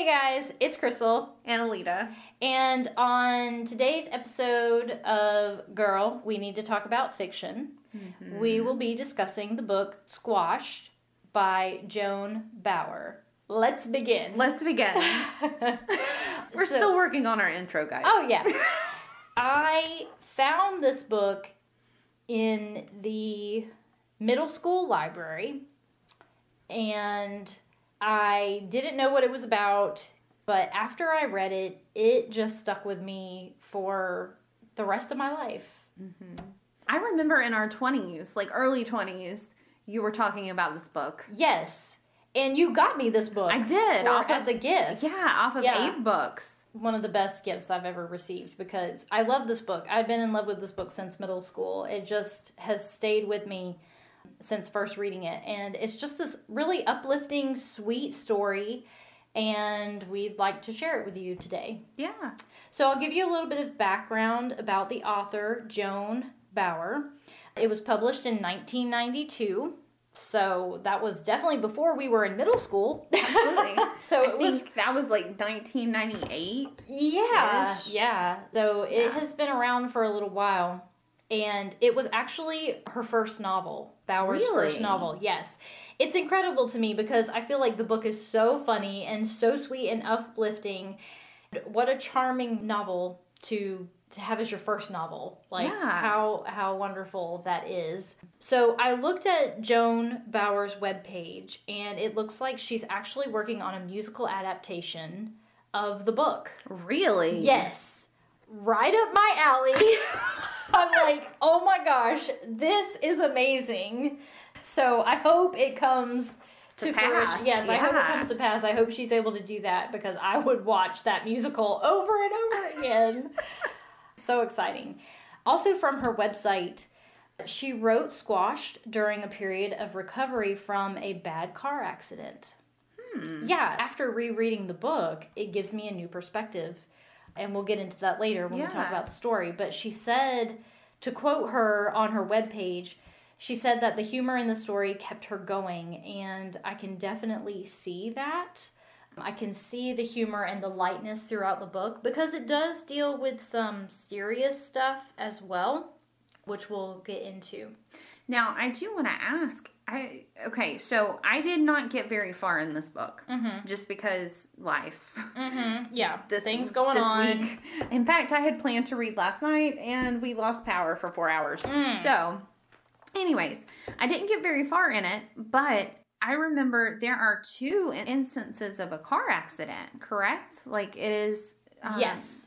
Hey guys, it's Crystal. and Alita. And on today's episode of Girl, we need to talk about fiction. Mm-hmm. We will be discussing the book Squashed by Joan Bauer. Let's begin. Let's begin. We're So- still working on our intro, guys. Oh, yeah. I found this book in the middle school library and I didn't know what it was about, but after I read it, it just stuck with me for the rest of my life. Mm-hmm. I remember in our 20s, like early 20s, you were talking about this book. Yes. And you got me this book. I did, off as of- a gift. Yeah, off of Yeah. eight books. one of the best gifts I've ever received because I love this book. I've been in love with this book since middle school. It just has stayed with me since first reading it. And it's just this really uplifting, sweet story. And we'd like to share it with you today. Yeah. So I'll give you a little bit of background about the author, Joan Bauer. It was published in 1992. So that was definitely before we were in middle school. Absolutely. so I it was think that was like 1998. Yeah, yeah. So it Yeah. has been around for a little while. And it was actually her first novel, Bauer's first novel. Yes. It's incredible to me because I feel like the book is so funny and so sweet and uplifting. What a charming novel to to have as your first novel. Like Yeah. how how wonderful that is. So I looked at Joan Bauer's webpage and it looks like she's actually working on a musical adaptation of the book. Really? Yes. Right up my alley. I'm like, oh my gosh, this is amazing. So I hope it comes to, To fruition. pass, Yes, I hope it comes to pass. I hope she's able to do that because I would watch that musical over and over again. so exciting. Also, from her website, she wrote Squashed during a period of recovery from a bad car accident. Hmm. Yeah, after rereading the book, it gives me a new perspective. And we'll get into that later when we talk about the story. But she said, to quote her on her webpage, she said that the humor in the story kept her going. And I can definitely see that. I can see the humor and the lightness throughout the book because it does deal with some serious stuff as well, which we'll get into. Now, I do want to ask. I okay, so I did not get very far in this book, Mm-hmm. just because life. Mm-hmm. Yeah, This things going this on. week. In fact, I had planned to read last night, and we lost power for four hours. Mm. So, anyways, I didn't get very far in it, but I remember there are two instances of a car accident. Correct? Like it is. um, yes.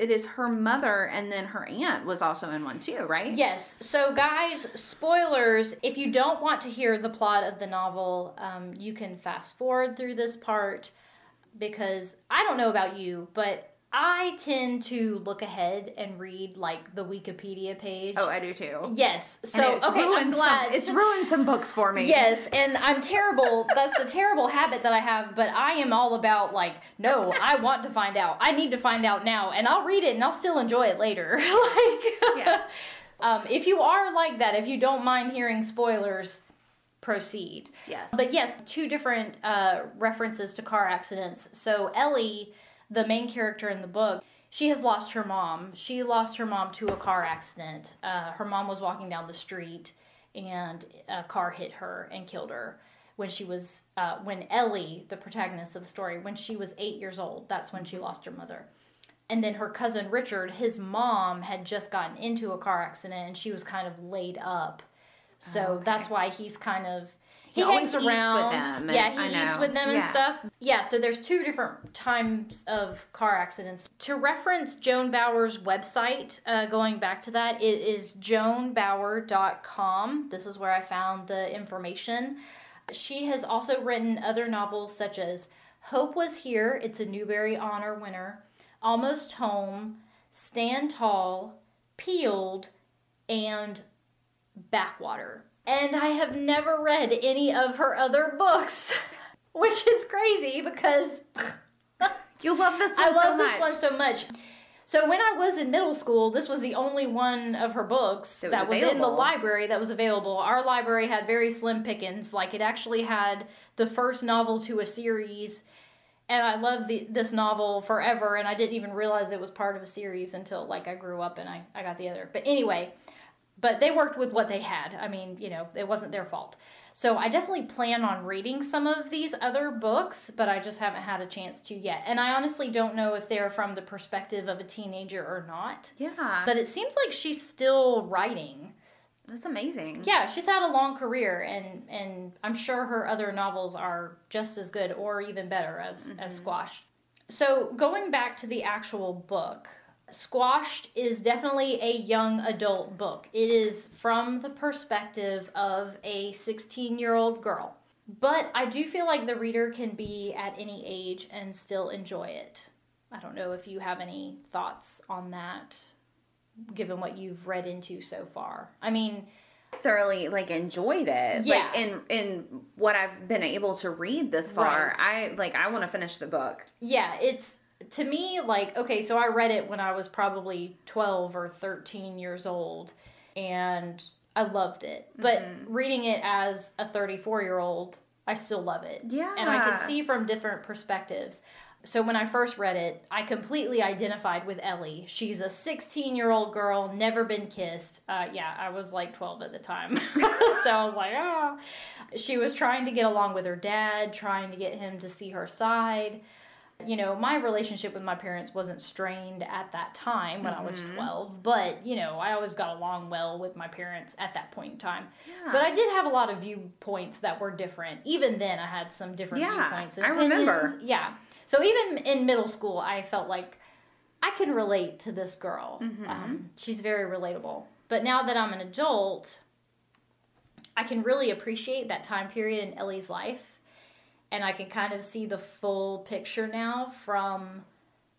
It is her mother, and then her aunt was also in one too, right? Yes. So, guys, spoilers. If you don't want to hear the plot of the novel, um, you can fast forward through this part because I don't know about you, but I tend to look ahead and read like the Wikipedia page. Oh, I do too. yes. So, okay, I'm glad. Some, it's ruined some books for me. Yes, and I'm terrible. That's a terrible habit that I have, but I am all about like, no, I want to find out. I need to find out now, and I'll read it and I'll still enjoy it later. like, Yeah. um, if you are like that, if you don't mind hearing spoilers, proceed. Yes. But yes, two different uh, references to car accidents. So Ellie, the main character in the book, she has lost her mom. She lost her mom to a car accident. Uh, her mom was walking down the street, and a car hit her and killed her. When she was, uh, when Ellie, the protagonist of the story, when she was eight years old, that's when she lost her mother. And then her cousin Richard, his mom had just gotten into a car accident, and she was kind of laid up. So Oh, okay. that's why he's kind of He hangs eats with around. them, yeah, he eats with them and Yeah. stuff. Yeah, so there's two different times of car accidents. To reference Joan Bauer's website, uh, going back to that, it is joanbauer.com. This is where I found the information. She has also written other novels such as Hope Was Here, it's a Newbery Honor winner, Almost Home, Stand Tall, Peeled, and Backwater. And I have never read any of her other books, which is crazy because You love this one I love so this one so much. So when I was in middle school, this was the only one of her books That that was was, in the library that was available. Our library had very slim pickings. Like it actually had the first novel to a series and I loved the, this novel forever, and I didn't even realize it was part of a series until like I grew up and I, I got the other. But anyway, but they worked with what they had. I mean, you know, it wasn't their fault. So I definitely plan on reading some of these other books, but I just haven't had a chance to yet. And I honestly don't know if they're from the perspective of a teenager or not. Yeah. But it seems like she's still writing. That's amazing. Yeah, she's had a long career, and and I'm sure her other novels are just as good or even better as mm-hmm. as Squash. So going back to the actual book, Squashed is definitely a young adult book. It is from the perspective of a 16 year old girl. But I do feel like the reader can be at any age and still enjoy it. I don't know if you have any thoughts on that given what you've read into so far. I mean, thoroughly like enjoyed it. Yeah. Like in in what I've been able to read this far, right. I like I want to finish the book. Yeah, it's to me like okay, so I read it when I was probably 12 or 13 years old and I loved it. But mm-hmm. reading it as a 34-year-old, I still love it. Yeah. And I can see from different perspectives. So when I first read it, I completely identified with Ellie. She's a 16 year old girl, never been kissed. Uh, yeah, I was like 12 at the time. so I was like, ah. She was trying to get along with her dad, trying to get him to see her side. You know, my relationship with my parents wasn't strained at that time when mm-hmm. I was mm-hmm. 12, but, you know, I always got along well with my parents at that point in time. Yeah. But I did have a lot of viewpoints that were different. Even then, I had some different yeah, viewpoints and I opinions. remember. Yeah. So even in middle school, I felt like I can relate to this girl. Mm-hmm. Um, she's very relatable. But now that I'm an adult, I can really appreciate that time period in Ellie's life. And I can kind of see the full picture now from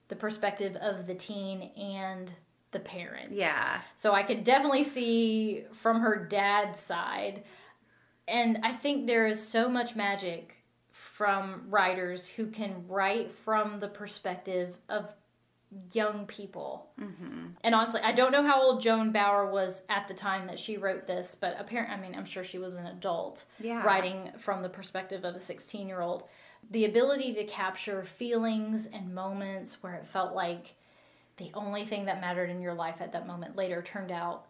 the perspective of the teen and the parent. Yeah. So I can definitely see from her dad's side. And I think there is so much magic from writers who can write from the perspective of young people. Mm-hmm. And honestly, I don't know how old Joan Bauer was at the time that she wrote this, but apparently, I mean, I'm sure she was an adult yeah. writing from the perspective of a 16 year old. The ability to capture feelings and moments where it felt like the only thing that mattered in your life at that moment later turned out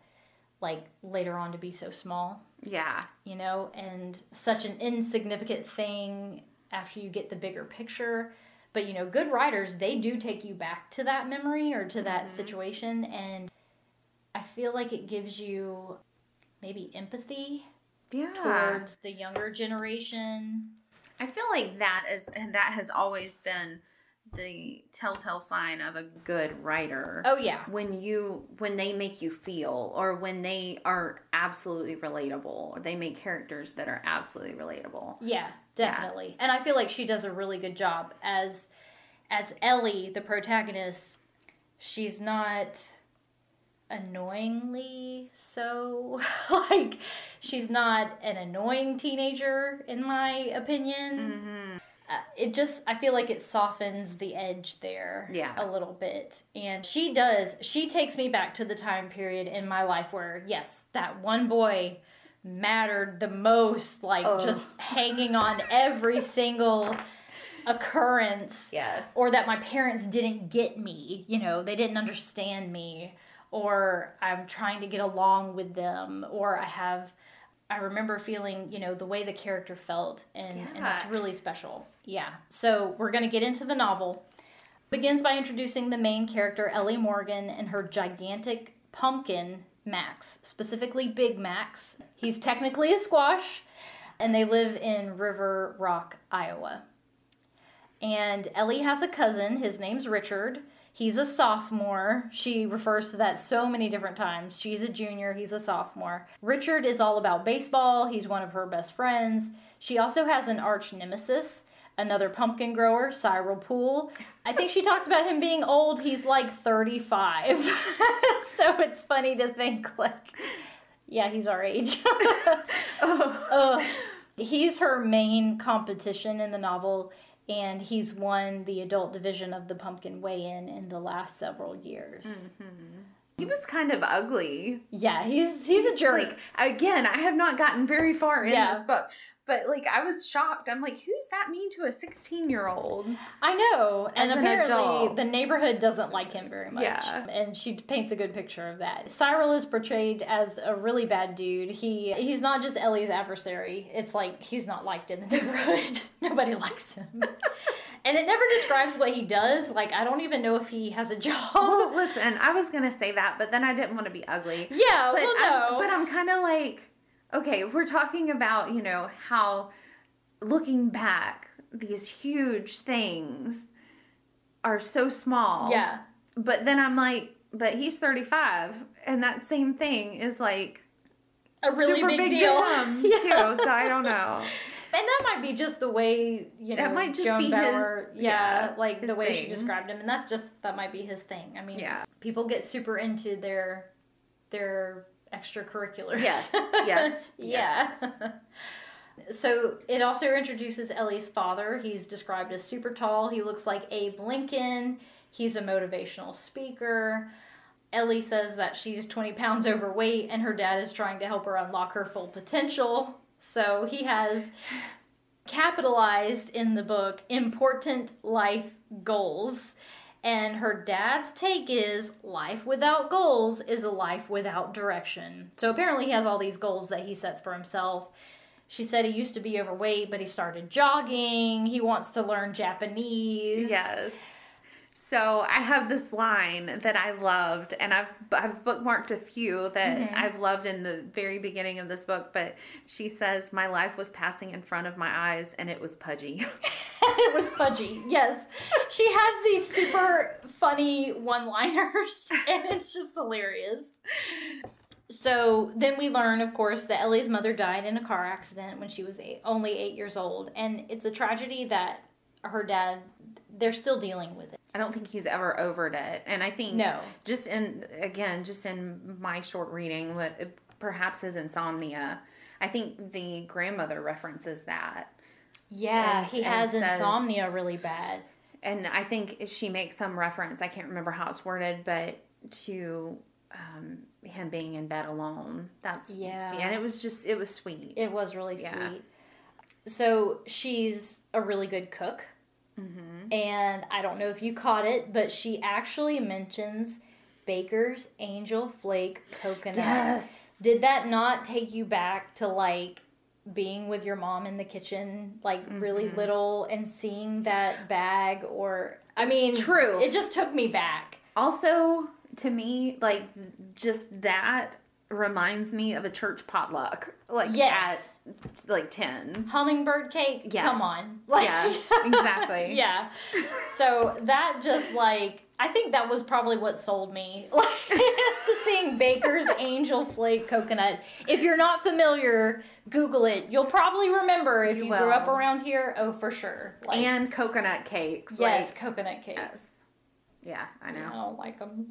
like later on to be so small. Yeah. You know, and such an insignificant thing after you get the bigger picture. But you know, good writers, they do take you back to that memory or to that mm-hmm. situation and I feel like it gives you maybe empathy yeah. towards the younger generation. I feel like that is that has always been the telltale sign of a good writer. Oh yeah. When you when they make you feel or when they are absolutely relatable or they make characters that are absolutely relatable. Yeah, definitely. Yeah. And I feel like she does a really good job as as Ellie, the protagonist, she's not annoyingly so like she's not an annoying teenager in my opinion. Mm-hmm it just I feel like it softens the edge there yeah. a little bit. And she does. She takes me back to the time period in my life where yes, that one boy mattered the most like oh. just hanging on every single occurrence. Yes. Or that my parents didn't get me, you know, they didn't understand me or I'm trying to get along with them or I have I remember feeling, you know, the way the character felt, and, yeah. and it's really special. Yeah. So we're going to get into the novel. Begins by introducing the main character, Ellie Morgan, and her gigantic pumpkin, Max, specifically Big Max. He's technically a squash, and they live in River Rock, Iowa. And Ellie has a cousin, his name's Richard, He's a sophomore. She refers to that so many different times. She's a junior, he's a sophomore. Richard is all about baseball. He's one of her best friends. She also has an arch nemesis, another pumpkin grower, Cyril Poole. I think she talks about him being old. He's like 35. so it's funny to think, like, yeah, he's our age. oh. uh, he's her main competition in the novel and he's won the adult division of the pumpkin weigh-in in the last several years. Mm-hmm. He was kind of ugly. Yeah, he's he's a jerk. Like again, I have not gotten very far in yeah. this book, But like I was shocked. I'm like, who's that mean to a 16 year old? I know. And an apparently adult. the neighborhood doesn't like him very much. Yeah. And she paints a good picture of that. Cyril is portrayed as a really bad dude. He he's not just Ellie's adversary. It's like he's not liked in the neighborhood. Nobody likes him. and it never describes what he does. Like I don't even know if he has a job. Well, listen, I was gonna say that, but then I didn't want to be ugly. yeah, But well I'm, no. but I'm kind of like, okay, we're talking about you know how looking back, these huge things are so small. yeah. But then I'm like, but he's 35, and that same thing is like A really super big, big, deal. to him Yeah. too. So I don't know. And that might be just the way you know That might just Joan be his- Bauer, yeah, yeah, like the his way she described him, and that's just that might be his thing. I mean, Yeah. people get super into their their extracurriculars. Yes, yes, yeah. yes, so it also introduces Ellie's father. He's described as super tall. He looks like Abe Lincoln. He's a motivational speaker. Ellie says that she's 20 pounds overweight and her dad is trying to help her unlock her full potential. So he has capitalized in the book important life goals. And her dad's take is life without goals is a life without direction. So apparently he has all these goals that he sets for himself. She said he used to be overweight, but he started jogging. He wants to learn Japanese. Yes. So I have this line that I loved, and I've I've bookmarked a few that Mhm. I've loved in the very beginning of this book. But she says, "My life was passing in front of my eyes, and it was pudgy." it was pudgy. Yes. She has these super funny one liners, and it's just hilarious. So then we learn, of course, that Ellie's mother died in a car accident when she was eight, only eight years old. And it's a tragedy that her dad, they're still dealing with it. I don't think he's ever overed it, and I think No. just in again, just in my short reading, what perhaps his insomnia. I think the grandmother references that. Yeah, And- he has says- insomnia really bad. and I think she makes some reference. I can't remember how it's worded, but to um, him being in bed alone. That's Yeah. and it was just it was sweet. It was really Yeah. sweet. So she's a really good cook. Mm-hmm. And I don't know if you caught it, but she actually mentions Baker's Angel Flake coconut. Yes. Did that not take you back to like being with your mom in the kitchen, like really Mm-hmm. little, and seeing that bag? Or, I mean, True. It just took me back. Also, to me, like just that reminds me of a church potluck. Like Yes. at like ten. Hummingbird cake? Yes. Come on. Yeah, exactly. yeah. So that just like I think that was probably what sold me. Like just seeing Baker's Angel Flake coconut. If you're not familiar, Google it. You'll probably remember if You you, grew up around here. Oh, for sure. Like, and coconut cakes. yes, like, coconut cakes. yes. Yeah, I know. I don't like them.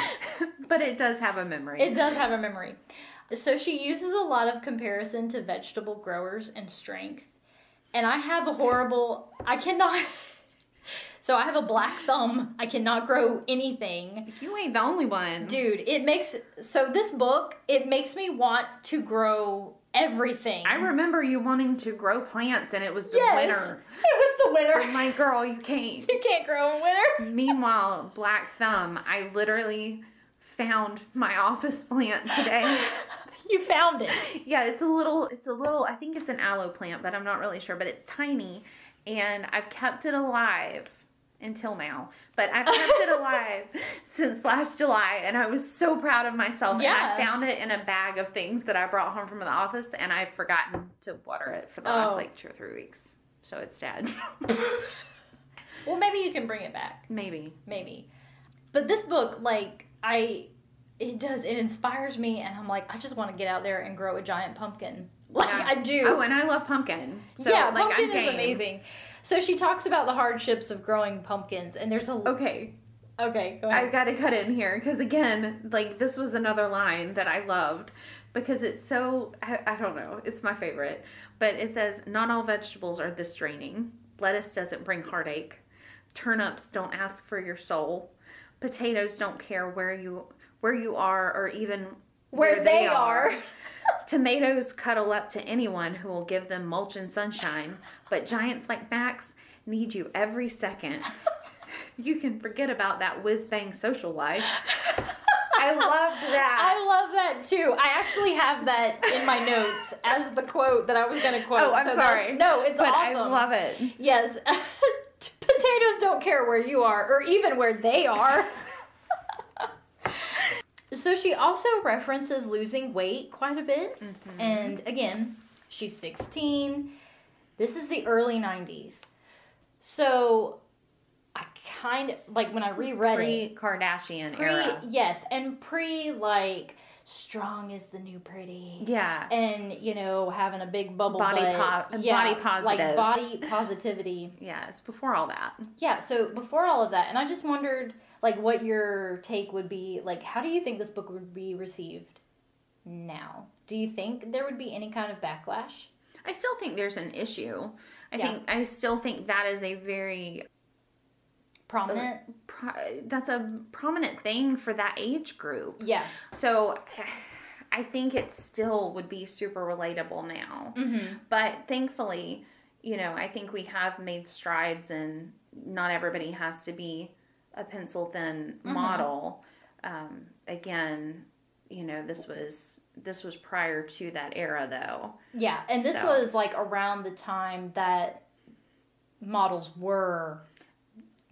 but it does have a memory. It does have a memory. So she uses a lot of comparison to vegetable growers and strength. And I have a horrible I cannot So I have a black thumb. I cannot grow anything. You ain't the only one. Dude, it makes so this book, it makes me want to grow everything. I remember you wanting to grow plants and it was the yes, winter. It was the winter. I'm like, girl, you can't. You can't grow in winter. Meanwhile, Black Thumb, I literally found my office plant today. You found it. yeah, it's a little, it's a little, I think it's an aloe plant, but I'm not really sure, but it's tiny and I've kept it alive until now. But I've kept it alive since last July and I was so proud of myself. Yeah. And I found it in a bag of things that I brought home from the office and I've forgotten to water it for the Oh. last like two or three weeks. So it's dead. Well, maybe you can bring it back. Maybe. maybe. But this book, like, I it does it inspires me and I'm like, I just want to get out there and grow a giant pumpkin. Like Yeah. I do. Oh, and I love pumpkin. So, yeah, like, pumpkin I'm is game. amazing. So she talks about the hardships of growing pumpkins and there's a Okay, Okay, go I ahead. got to cut in here because again, like this was another line that I loved because it's so I, I don't know, it's my favorite. But it says, "Not all vegetables are this draining. Lettuce doesn't bring heartache. Turnips don't ask for your soul. Potatoes don't care where you where you are or even Where they are. Tomatoes cuddle up to anyone who will give them mulch and sunshine, but giants like Max need you every second. You can forget about that whiz bang social life. I love that. I love that too. I actually have that in my notes as the quote that I was going to quote. Oh, I'm So sorry. No, it's but awesome. I love it. Yes. Potatoes don't care where you are or even where they are. So she also references losing weight quite a bit. Mm-hmm. And again, she's 16. This is the early 90s. So I kind of like when I reread it. Pre Kardashian Pre, era. yes, and pre like strong is the new pretty Yeah. and you know having a big bubble Body butt. po- yeah, body positive. like body positivity Yeah, it's before all that. yeah so before all of that and i just wondered like what your take would be like how do you think this book would be received now do you think there would be any kind of backlash I still think there's an issue. I Yeah. think I still think that is a very prominent pro- that's a prominent thing for that age group. yeah So I think it still would be super relatable now. mm-hmm. But thankfully, you know, I think we have made strides and not everybody has to be a pencil thin Mhm. model. Um, again, you know, this was this was prior to that era though. yeah and this So- was like around the time that models were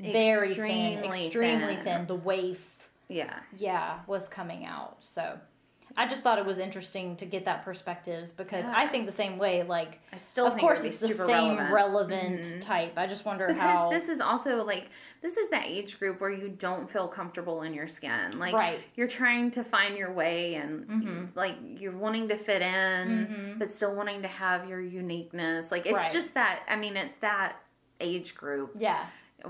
very thin Extremely extremely thin. thin the waif Yeah. yeah was coming out so i just thought it was interesting to get that perspective because Yeah. i think the same way like I still of think course it's the same relevant. relevant Mhm. type i just wonder how because how this is also like this is that age group where you don't feel comfortable in your skin like Right. you're trying to find your way and Mhm. like you're wanting to fit in Mhm. but still wanting to have your uniqueness like it's Right. just that i mean it's that age group yeah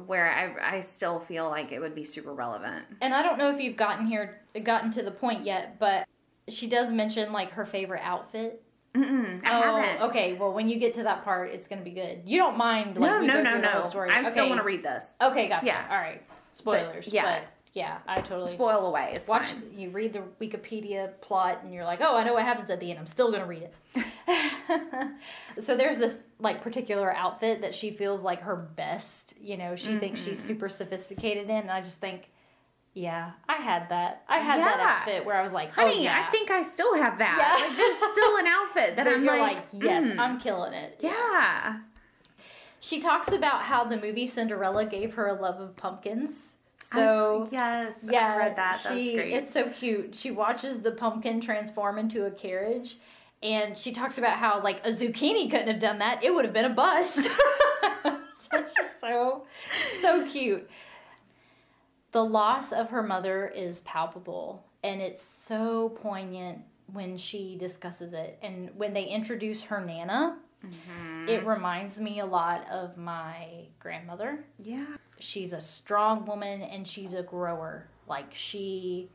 where I, I still feel like it would be super relevant. And i don't know if you've gotten here gotten to the point yet but she does mention like her favorite outfit. Mm-mm, i oh haven't. okay. Well when you get to that part it's gonna be good. You don't mind like no no no no. i still Okay. want to read this. Okay gotcha. Yeah. all right. Spoilers yeah. but yeah i totally spoil away it's watch fine. you read the wikipedia plot and you're like oh i know what happens at the end i'm still gonna read it. So there's this like particular outfit that she feels like her best you know she thinks she's super sophisticated in and i just think yeah i had that i had that outfit where i was like honey oh, yeah. i think i still have that. Yeah. like there's still an outfit that i'm you're like, like, yes mm, i'm killing it. Yeah. She talks about how the movie cinderella gave her a love of pumpkins so I- yes Yeah, i read that She, that was great It's so cute. She watches the pumpkin transform into a carriage, and she talks about how like a zucchini couldn't have done that. It would have been a bus. so she's so so cute. The loss of her mother is palpable, and it's so poignant when she discusses it. And when they introduce her nana, Mm-hmm. it reminds me a lot of my grandmother yeah she's a strong woman and she's a grower. Like she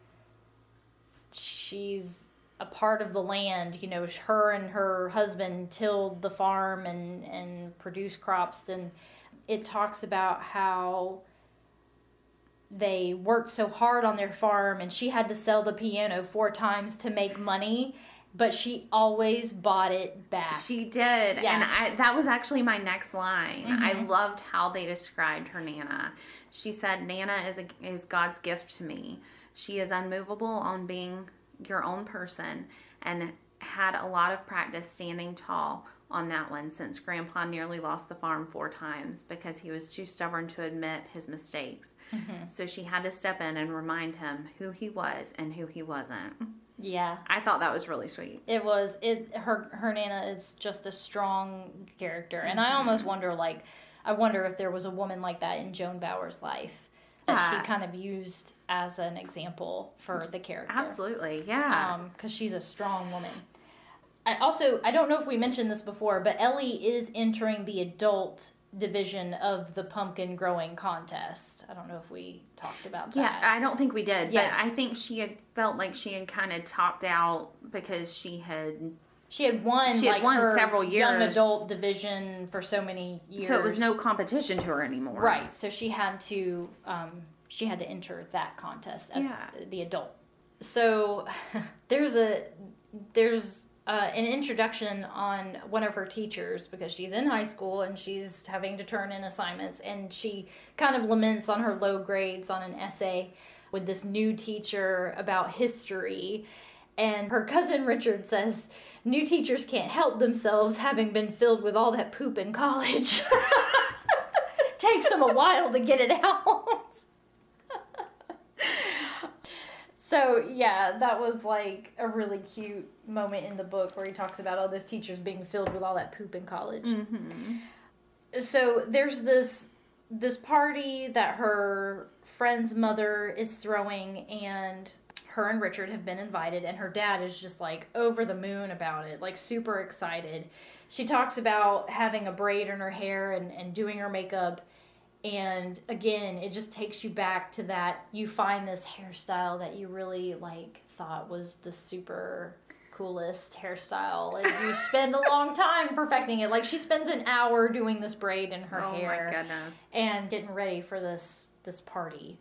she's a part of the land you know her and her husband tilled the farm and and produced crops. And it talks about how they worked so hard on their farm and she had to sell the piano four times to make money but she always bought it back She did, Yeah. and I, that was actually my next line. I Mhm. loved how they described her Nana. She said, "Nana is a, is God's gift to me. She is unmovable on being your own person, and had a lot of practice standing tall on that one since Grandpa nearly lost the farm four times because he was too stubborn to admit his mistakes. Mhm. So she had to step in and remind him who he was and who he wasn't." Yeah I thought that was really sweet. It was it her her Nana is just a strong character, and I almost wonder like I wonder if there was a woman like that in Joan Bauer's life that Yeah. she kind of used as an example for the character. Absolutely, yeah. Um, because she's a strong woman. I also I don't know if we mentioned this before, but Ellie is entering the adult division of the pumpkin growing contest. I don't know if we talked about that. Yeah, I don't think we did, Yeah. but I think she had felt like she had kind of topped out because she had. She had won She had like won several young adult division for so many years. So it was no competition to her anymore. right. So she had to um, she had to enter that contest as Yeah. the adult. So there's a there's uh, an introduction on one of her teachers because she's in high school and she's having to turn in assignments and she kind of laments on her low grades on an essay with this new teacher about history. And her cousin Richard says new teachers can't help themselves having been filled with all that poop in college. Takes them a while to get it out So yeah, that was like a really cute moment in the book where he talks about all those teachers being filled with all that poop in college. Mm-hmm. So there's this this party that her friend's mother is throwing and her and Richard have been invited and her dad is just like over the moon about it, like super excited. She talks about having a braid in her hair and, and doing her makeup and again it just takes you back to that you find this hairstyle that you really like thought was the super coolest hairstyle. And you spend a long time perfecting it. Like she spends an hour doing this braid in her oh hair my goodness. and getting ready for this this party.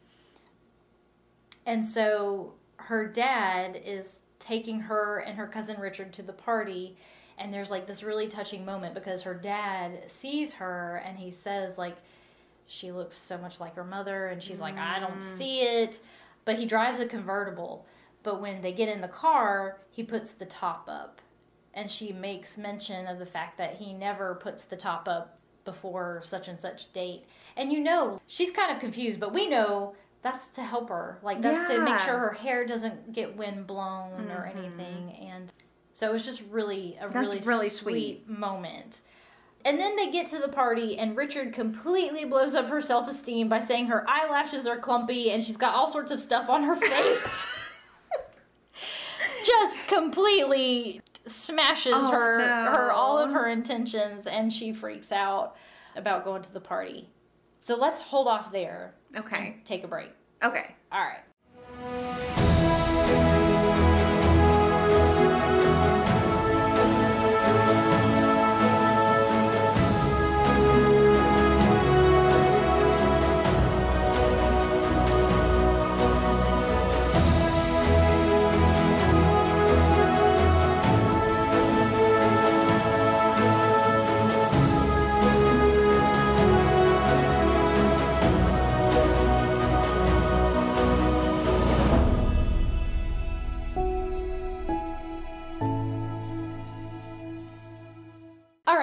And so her dad is taking her and her cousin richard to the party and there's like this really touching moment because her dad sees her and he says like she looks so much like her mother and she's like i don't Mm. see it. But he drives a convertible. But when they get in the car he puts the top up. And she makes mention of the fact that he never puts the top up before such and such date. And you know she's kind of confused but we know that's to help her. Like that's to make sure her hair doesn't get wind blown or Mhm. anything. And so it was just really a That's really, really sweet. moment and then they get to the party, and Richard completely blows up her self esteem by saying her eyelashes are clumpy and she's got all sorts of stuff on her face. Just completely smashes Oh, her no. her all of her intentions, and she freaks out about going to the party. So let's hold off there. Okay. Take a break. Okay. All right.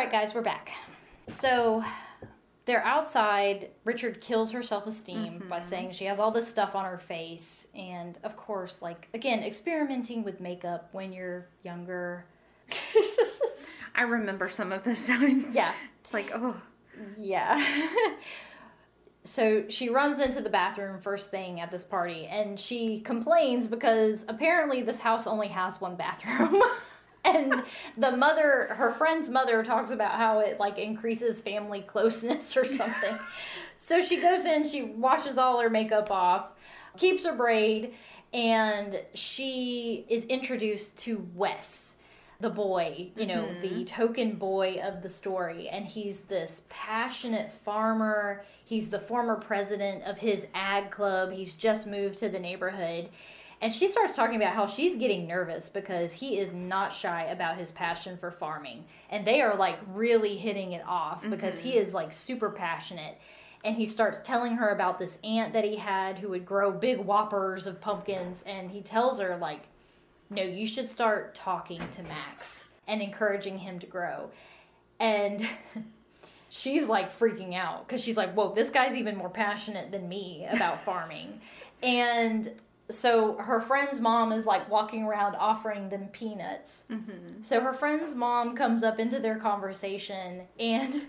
Right, guys, we're back. So they're outside. Richard kills her self esteem by mm-hmm. saying she has all this stuff on her face. And of course, like, again, experimenting with makeup when you're younger. I remember some of those times. yeah. It's like, oh. Yeah. so she runs into the bathroom first thing at this party and she complains because apparently this house only has one bathroom. and the mother, her friend's mother, talks about how it like increases family closeness or something. so she goes in, she washes all her makeup off, keeps her braid, and she is introduced to Wes the boy, you know, the mm-hmm. token boy of the story. And he's this passionate farmer. He's the former president of his ag club. He's just moved to the neighborhood. And she starts talking about how she's getting nervous because he is not shy about his passion for farming. And they are like really hitting it off because he mm-hmm. is like super passionate. And he starts telling her about this aunt that he had who would grow big whoppers of pumpkins. And he tells her, like, no, you should start talking to Max and encouraging him to grow. And she's like freaking out because she's like, whoa, this guy's even more passionate than me about farming. and so her friend's mom is like walking around offering them peanuts. Mm-hmm. So her friend's mom comes up into their conversation and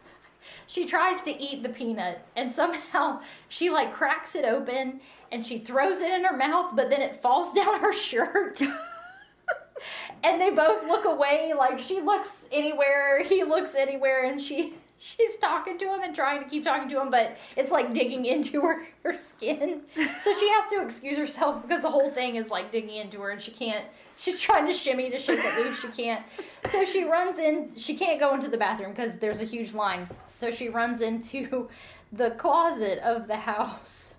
she tries to eat the peanut and somehow she like cracks it open and she throws it in her mouth but then it falls down her shirt. and they both look away like she looks anywhere, he looks anywhere and she she's talking to him and trying to keep talking to him but it's like digging into her, her skin. So she has to excuse herself because the whole thing is like digging into her and she can't she's trying to shimmy to shake it loose she can't. So she runs in she can't go into the bathroom because there's a huge line. So she runs into the closet of the house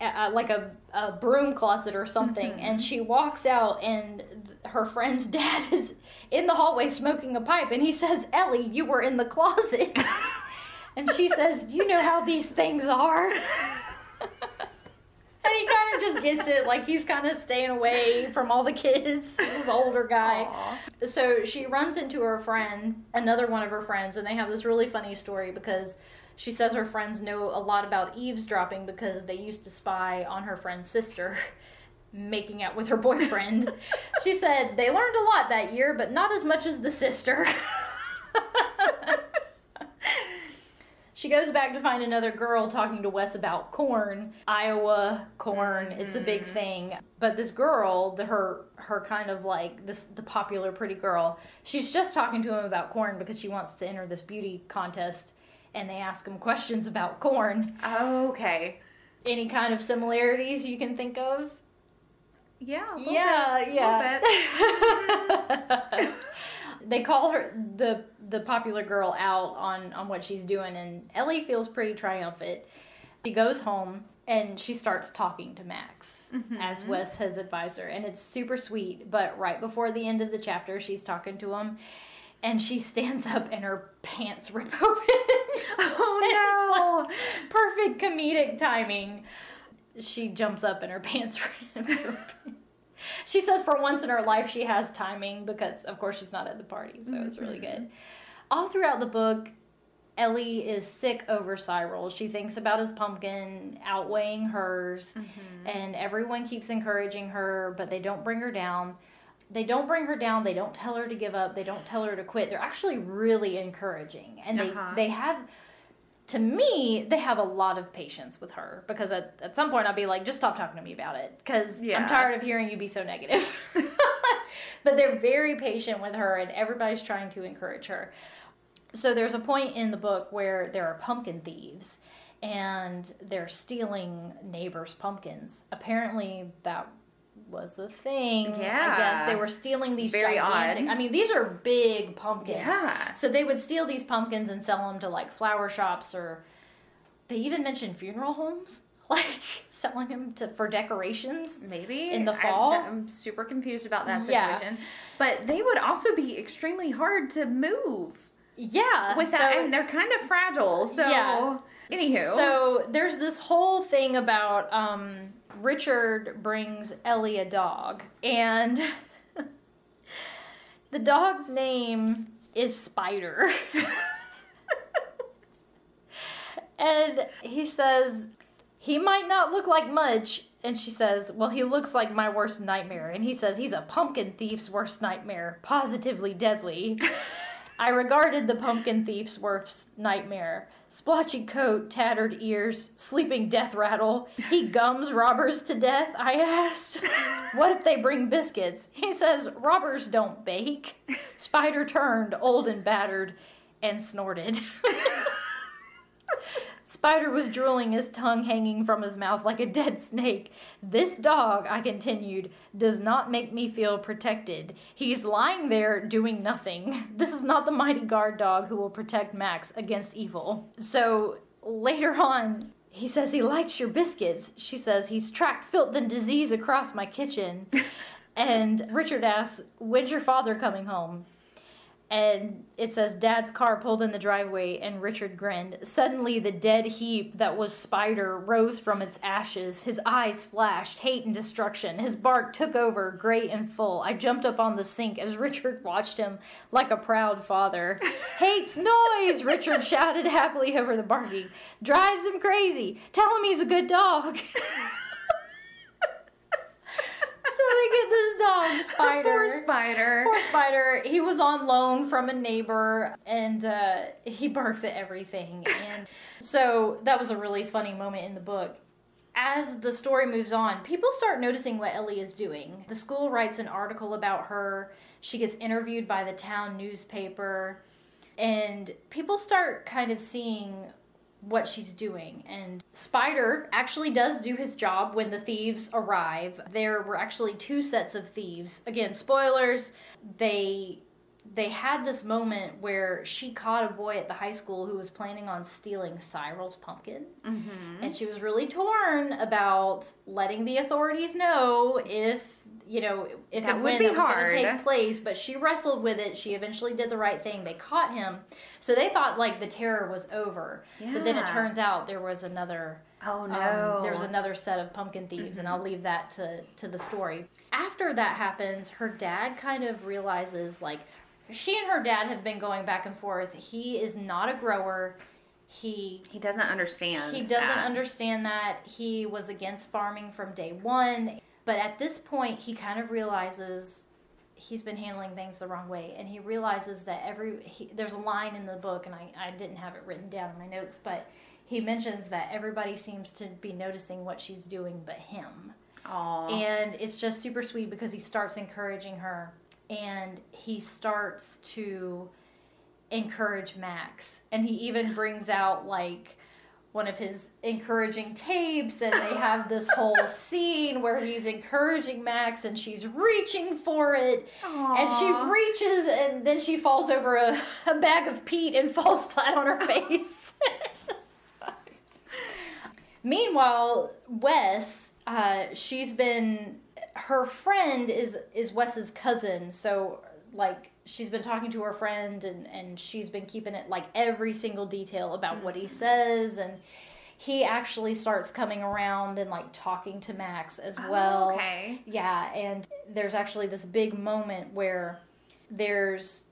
uh, like a, a broom closet or something. And she walks out and her friend's dad is in the hallway smoking a pipe, and he says, Ellie, you were in the closet. and she says, You know how these things are. And he kind of just gets it, like he's kind of staying away from all the kids. This older guy. Aw. So she runs into her friend, another one of her friends, and they have this really funny story because she says her friends know a lot about eavesdropping because they used to spy on her friend's sister making out with her boyfriend. she said they learned a lot that year, but not as much as the sister. She goes back to find another girl talking to Wes about corn, Iowa corn. It's a big mm-hmm. thing. But this girl, the, her her kind of like this the popular pretty girl, she's just talking to him about corn because she wants to enter this beauty contest, and they ask him questions about corn. Okay. Any kind of similarities you can think of? Yeah. yeah, bit, yeah. they call her the the popular girl out on on what she's doing, and Ellie feels pretty triumphant. She goes home and she starts talking to Max as Wes has advised her, and it's super sweet. But right before the end of the chapter, she's talking to him. And she stands up and her pants rip open. Oh, It's like perfect comedic timing. She jumps up and her pants rip. She says for once in her life she has timing because, of course, she's not at the party, so it's really good. All throughout the book, Ellie is sick over Cyril. She thinks about his pumpkin outweighing hers, and everyone keeps encouraging her, but they don't bring her down. They don't bring her down. They don't tell her to give up. They don't tell her to quit. They're actually really encouraging, and they Uh-huh. they have to me, they have a lot of patience with her because at, at some point I'll be like, just stop talking to me about it because I'm tired of hearing you be so negative. but they're very patient with her and everybody's trying to encourage her. So there's a point in the book where there are pumpkin thieves and they're stealing neighbors' pumpkins. Apparently, that was a thing. Yeah. I guess they were stealing these Very gigantic. odd. I mean, these are big pumpkins. Yeah. So they would steal these pumpkins and sell them to like flower shops or they even mentioned funeral homes, like selling them to for decorations. Maybe In the I'm- fall? I'm, super confused about that Yeah. situation. But they would also be extremely hard to move Yeah. with so, that, and they're kind of fragile. So, Yeah. anywho, So there's this whole thing about um, Richard brings Ellie a dog, and the dog's name is Spider. and he says, he might not look like much. And she says, Well, he looks like my worst nightmare. And he says, He's a pumpkin thief's worst nightmare, positively deadly. I regarded the pumpkin thief's worst nightmare. Splotchy coat, tattered ears, sleeping death rattle. He gums robbers to death, I asked. What if they bring biscuits? He says, Robbers don't bake. Spider turned, old and battered, and snorted. Spider was drooling, his tongue hanging from his mouth like a dead snake. This dog, I continued, does not make me feel protected. He's lying there doing nothing. This is not the mighty guard dog who will protect Max against evil. So later on, he says he likes your biscuits. She says he's tracked filth and disease across my kitchen. and Richard asks, When's your father coming home? And it says dad's car pulled in the driveway and richard grinned. Suddenly the dead heap that was spider rose from its ashes. His eyes flashed hate and destruction. His bark took over great and full. I jumped up on the sink as richard watched him like a proud father. Hates noise richard shouted happily over the barking. Drives him crazy. Tell him he's a good dog get this dog spider poor spider. Poor Spider. He was on loan from a neighbor and uh, he barks at everything. And so that was a really funny moment in the book. As the story moves on, people start noticing what Ellie is doing. The school writes an article about her. She gets interviewed by the town newspaper. And people start kind of seeing what she's doing. And Spider actually does do his job when the thieves arrive. There were actually two sets of thieves. Again, spoilers. They they had this moment where she caught a boy at the high school who was planning on stealing Cyril's pumpkin. Mm-hmm. And she was really torn about letting the authorities know if you know, if That it would went, be it was going hard. to take place. But she wrestled with it. She eventually did the right thing. They caught him. So they thought like the terror was over. Yeah. But then it turns out there was another Oh no. um, there's another set of pumpkin thieves, and I'll leave that to to the story. After that happens, her dad kind of realizes like she and her dad have been going back and forth. He is not a grower. He he doesn't understand. he doesn't that. understand that he was against farming from day one. But at this point, he kind of realizes he's been handling things the wrong way, and he realizes that every he, there's a line in the book, and I, I didn't have it written down in my notes, but he mentions that everybody seems to be noticing what she's doing but him. Aw. And it's just super sweet because he starts encouraging her and he starts to encourage Max. And he even brings out like one of his encouraging tapes and they have this whole scene where he's encouraging Max and she's reaching for it and she reaches and then she falls over a, a bag of peat and falls flat on her face. It's just funny. Meanwhile, Wes, uh, she's been her friend is is Wes's cousin, so like she's been talking to her friend and and she's been keeping it like every single detail about what he mm-hmm. says and he actually starts coming around and like talking to Max as Oh, well. okay. Yeah, and there's actually this big moment where there's,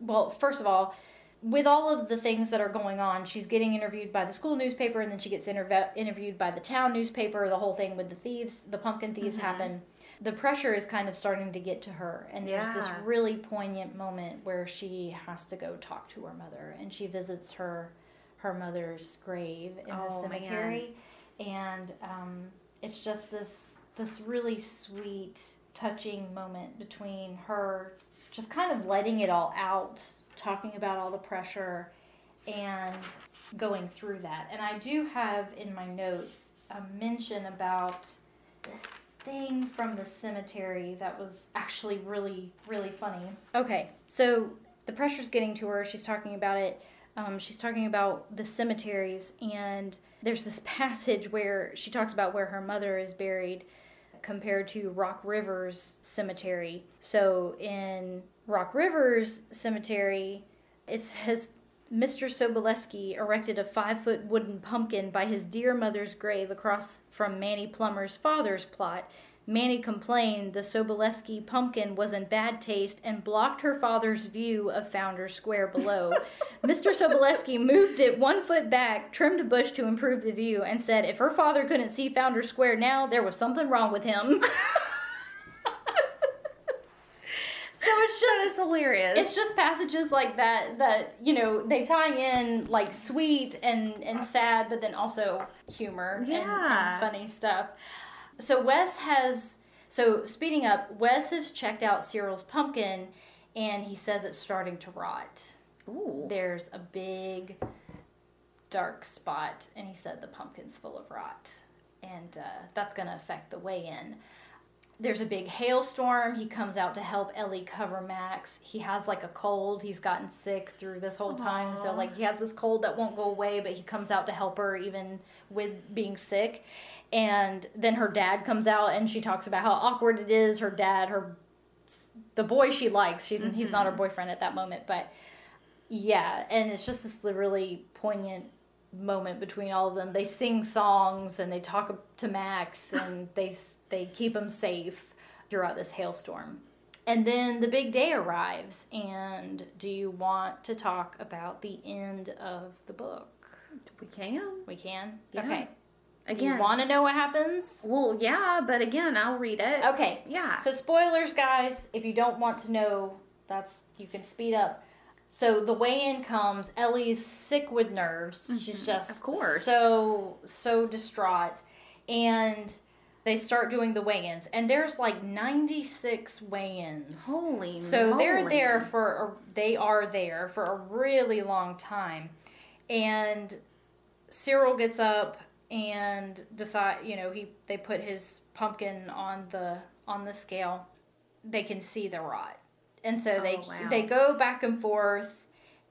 well, first of all, with all of the things that are going on, she's getting interviewed by the school newspaper, and then she gets interv- interviewed by the town newspaper. The whole thing with the thieves, the pumpkin thieves, mm-hmm. happen. The pressure is kind of starting to get to her, and there's this really poignant moment where she has to go talk to her mother, and she visits her her mother's grave in the Oh, man. cemetery, and um, it's just this this really sweet, touching moment between her just kind of letting it all out, talking about all the pressure, and going through that. And I do have in my notes a mention about this thing from the cemetery that was actually really, really funny. Okay, so the pressure's getting to her. She's talking about it. Um, she's talking about the cemeteries, and there's this passage where she talks about where her mother is buried compared to Rock River's cemetery. So in Rock River's cemetery, it says Mr. Soboleski erected a five foot wooden pumpkin by his dear mother's grave across from Manny Plummer's father's plot. Manny complained the Soboleski pumpkin was in bad taste and blocked her father's view of Founders Square below. Mr. Soboleski moved it one foot back, trimmed a bush to improve the view, and said if her father couldn't see Founders Square now, there was something wrong with him. so it's just is hilarious. it's just passages like that that you know they tie in like sweet and and sad but then also humor and- Yeah. and, funny stuff so wes has so speeding up wes has checked out cyril's pumpkin and he says it's starting to rot Ooh. there's a big dark spot and he said the pumpkin's full of rot and uh, that's going to affect the weigh-in there's a big hailstorm. He comes out to help ellie cover max. He has like a cold. He's gotten sick through this whole time. So like he has this cold that won't go away but he comes out to help her even with being sick. And then her dad comes out and she talks about how awkward it is. Her dad her the boy she likes. She's he's not her mm-hmm. boyfriend at that moment but yeah, and it's just this really poignant moment between all of them. They sing songs and they talk to Max and they they keep him safe throughout this hailstorm. And then the big day arrives. And do you want to talk about the end of the book? We can. We can. Yeah. Okay. Do Again. you want to know what happens? well, yeah, but again, I'll read it. Okay. Yeah. So spoilers, guys. If you don't want to know, that's you can speed up. So the weigh-in comes. Ellie's sick with nerves. She's mm-hmm. just of course. so so distraught, and they start doing the weigh-ins. And there's like 96 weigh-ins. Holy So they're there for a, they are there for a really long time, and Cyril gets up and decide. You know, he they put his pumpkin on the on the scale. They can see the rot, and so they Oh, wow. they go back and forth,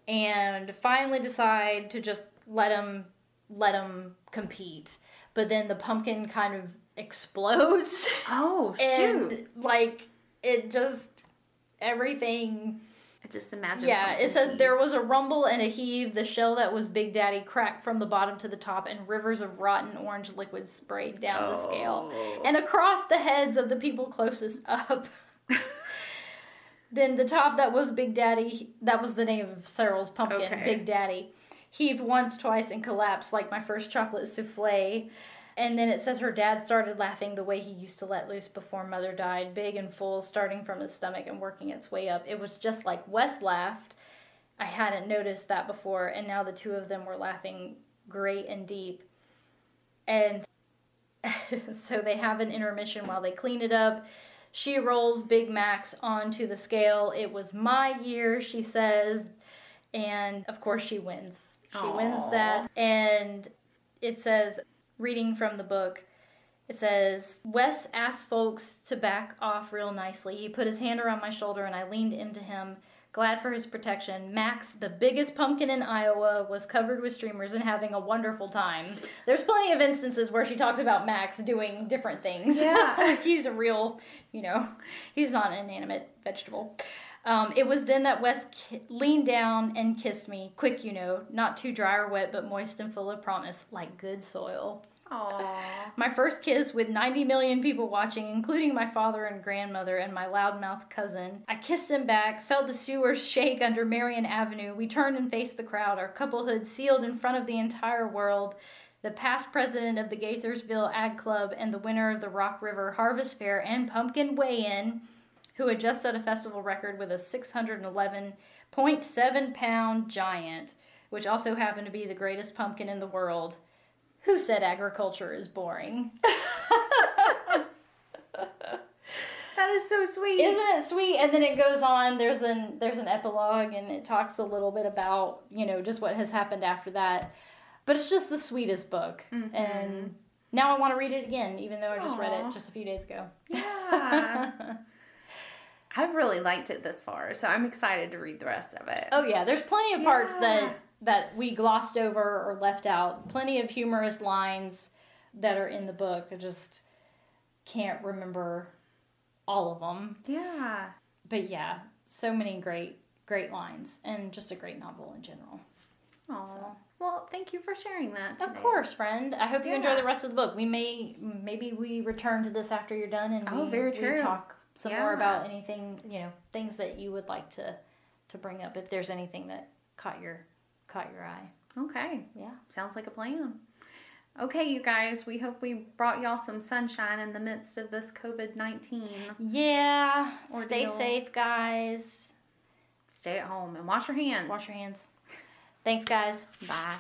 and finally decide to just let them let him compete. But then the pumpkin kind of explodes. Oh shoot! like it just everything I just imagine. yeah it says there was a rumble and a heave the shell that was big daddy cracked from the bottom to the top and rivers of rotten orange liquid sprayed down the scale Oh. and across the heads of the people closest up then the top that was big daddy that was the name of cyril's pumpkin Okay. big daddy heaved once twice and collapsed like my first chocolate souffle and then it says her dad started laughing the way he used to let loose before mother died, big and full, starting from his stomach and working its way up. It was just like Wes laughed. I hadn't noticed that before, and now the two of them were laughing great and deep. And so they have an intermission while they clean it up. She rolls Big Max onto the scale. It was my year, she says. And of course, she wins. She wins that. And it says, reading from the book, it says, Wes asked folks to back off real nicely. He put his hand around my shoulder and I leaned into him, glad for his protection. Max, the biggest pumpkin in Iowa, was covered with streamers and having a wonderful time. There's plenty of instances where she talks about Max doing different things. Yeah. he's a real, you know, he's not an inanimate vegetable. Um, it was then that Wes ki- leaned down and kissed me, quick, you know, not too dry or wet, but moist and full of promise, like good soil. Aw. My first kiss with 90 million people watching, including my father and grandmother and my loudmouth cousin. I kissed him back, felt the sewers shake under Marion Avenue. We turned and faced the crowd, our couplehood sealed in front of the entire world. The past president of the Gaithersville Ag Club and the winner of the Rock River Harvest Fair and Pumpkin Weigh In, who had just set a festival record with a 611.7 pound giant, which also happened to be the greatest pumpkin in the world. Who said agriculture is boring? That is so sweet. Isn't it sweet? And then it goes on. There's an there's an epilogue, and it talks a little bit about you know just what has happened after that. But it's just the sweetest book, mm-hmm. and now I want to read it again, even though I just read it just a few days ago. Yeah. I've really liked it this far, so I'm excited to read the rest of it. Oh yeah, there's plenty of parts Yeah. that that we glossed over or left out. Plenty of humorous lines that are in the book. I just can't remember all of them. Yeah. But yeah, so many great great lines and just a great novel in general. Aw. So. Well, thank you for sharing that. Of course, friend. I hope you enjoy the rest of the book. We may maybe we return to this after you're done and oh, we, Oh, very we talk some more about anything, you know, things that you would like to to bring up if there's anything that caught your caught your eye. Okay. Yeah. Sounds like a plan. Okay, you guys, we hope we brought y'all some sunshine in the midst of this COVID 19. Yeah. Stay safe, guys. Stay at home and wash your hands. Wash your hands. Thanks, guys. Bye.